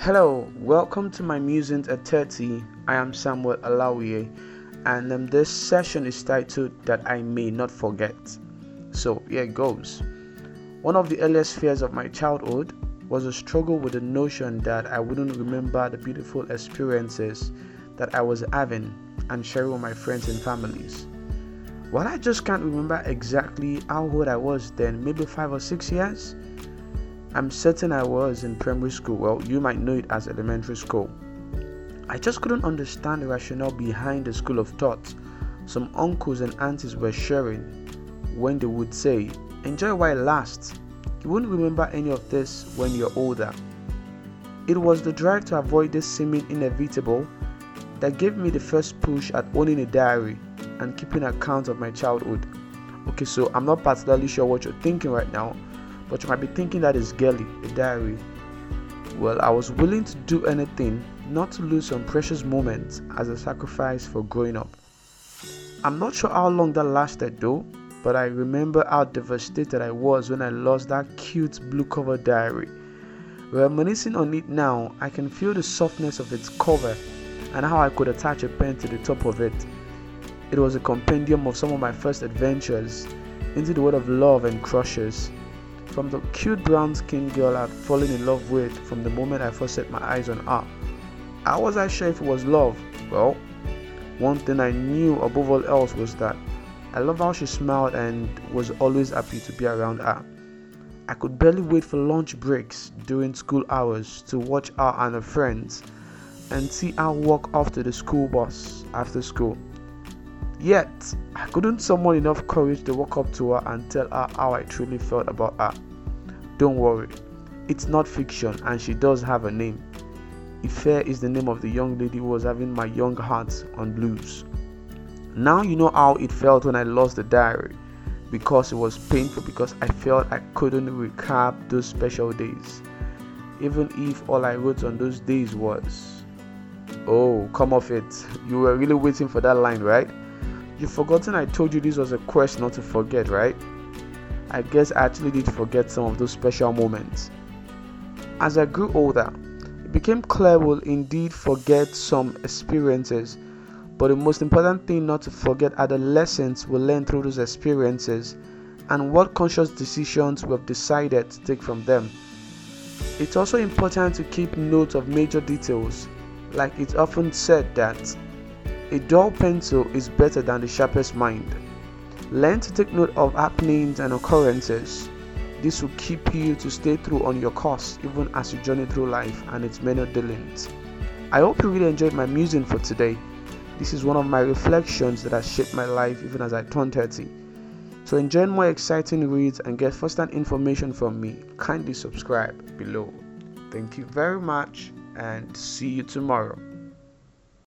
Hello, welcome to my musings at 30. I am Samuel Alawiye, and um, this session is titled That I May Not Forget. So, here it goes. One of the earliest fears of my childhood was a struggle with the notion that I wouldn't remember the beautiful experiences that I was having and sharing with my friends and families. While I just can't remember exactly how old I was then, maybe five or six years, I'm certain I was in primary school. Well, you might know it as elementary school. I just couldn't understand the rationale behind the school of thought some uncles and aunties were sharing when they would say, Enjoy while it lasts. You won't remember any of this when you're older. It was the drive to avoid this seeming inevitable that gave me the first push at owning a diary and keeping account of my childhood. Okay, so I'm not particularly sure what you're thinking right now, but you might be thinking that is girly, a diary. Well, I was willing to do anything not to lose some precious moments as a sacrifice for growing up. I'm not sure how long that lasted though, but I remember how devastated I was when I lost that cute blue cover diary. Reminiscing on it now, I can feel the softness of its cover and how I could attach a pen to the top of it. It was a compendium of some of my first adventures into the world of love and crushes. From the cute brown skinned girl I'd fallen in love with from the moment I first set my eyes on her. How was I sure if it was love? Well, one thing I knew above all else was that I loved how she smiled and was always happy to be around her. I could barely wait for lunch breaks during school hours to watch her and her friends and see her walk off to the school bus after school. Yet, I couldn't summon enough courage to walk up to her and tell her how I truly felt about her. Don't worry, it's not fiction and she does have a name. Ife is the name of the young lady who was having my young heart on blues. Now you know how it felt when I lost the diary because it was painful because I felt I couldn't recap those special days. Even if all I wrote on those days was, Oh, come off it. You were really waiting for that line, right? You've forgotten I told you this was a quest not to forget, right? I guess I actually did forget some of those special moments. As I grew older, it became clear we'll indeed forget some experiences, but the most important thing not to forget are the lessons we learn through those experiences and what conscious decisions we have decided to take from them. It's also important to keep note of major details, like it's often said that a dull pencil is better than the sharpest mind. Learn to take note of happenings and occurrences. This will keep you to stay through on your course even as you journey through life and its many dealings. I hope you really enjoyed my musing for today. This is one of my reflections that has shaped my life even as I turn 30. So enjoy more exciting reads and get first-hand information from me. Kindly subscribe below. Thank you very much and see you tomorrow.